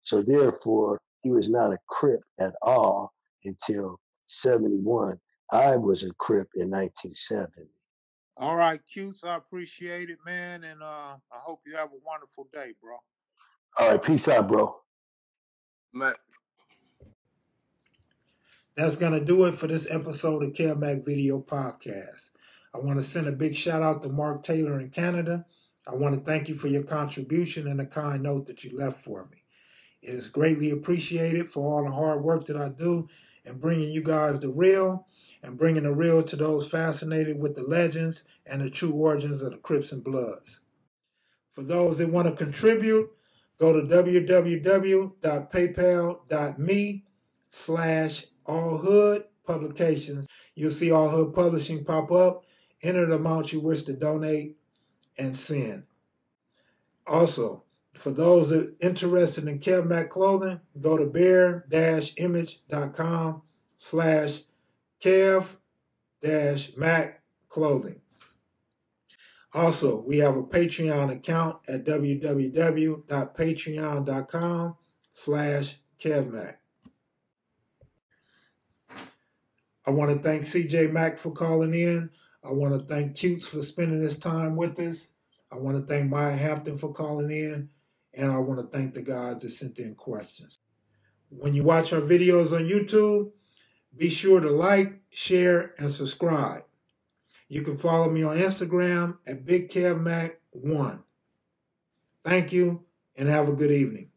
So therefore, he was not a Crip at all until 71. I was a Crip in 1970. all right, Cutes, I appreciate it, man, and uh, I hope you have a wonderful day, bro. All right, peace out, bro. That's going to do it for this episode of Mac Video Podcast. I want to send a big shout out to Mark Taylor in Canada. I want to thank you for your contribution and the kind note that you left for me. It is greatly appreciated for all the hard work that I do in bringing you guys the real and bringing the real to those fascinated with the legends and the true origins of the Crips and Bloods. For those that want to contribute, go to www.paypal.me slash all hood publications. You'll see all hood publishing pop up. Enter the amount you wish to donate and send. Also, for those that are interested in Kev Mac clothing, go to bear-image.com slash Kev-Mac clothing. Also, we have a Patreon account at www.patreon.com slash KevMac. I want to thank CJ Mack for calling in. I want to thank Cutes for spending this time with us. I want to thank Maya Hampton for calling in. And I want to thank the guys that sent in questions. When you watch our videos on YouTube, be sure to like, share, and subscribe. You can follow me on Instagram at BigKevMac1. Thank you and have a good evening.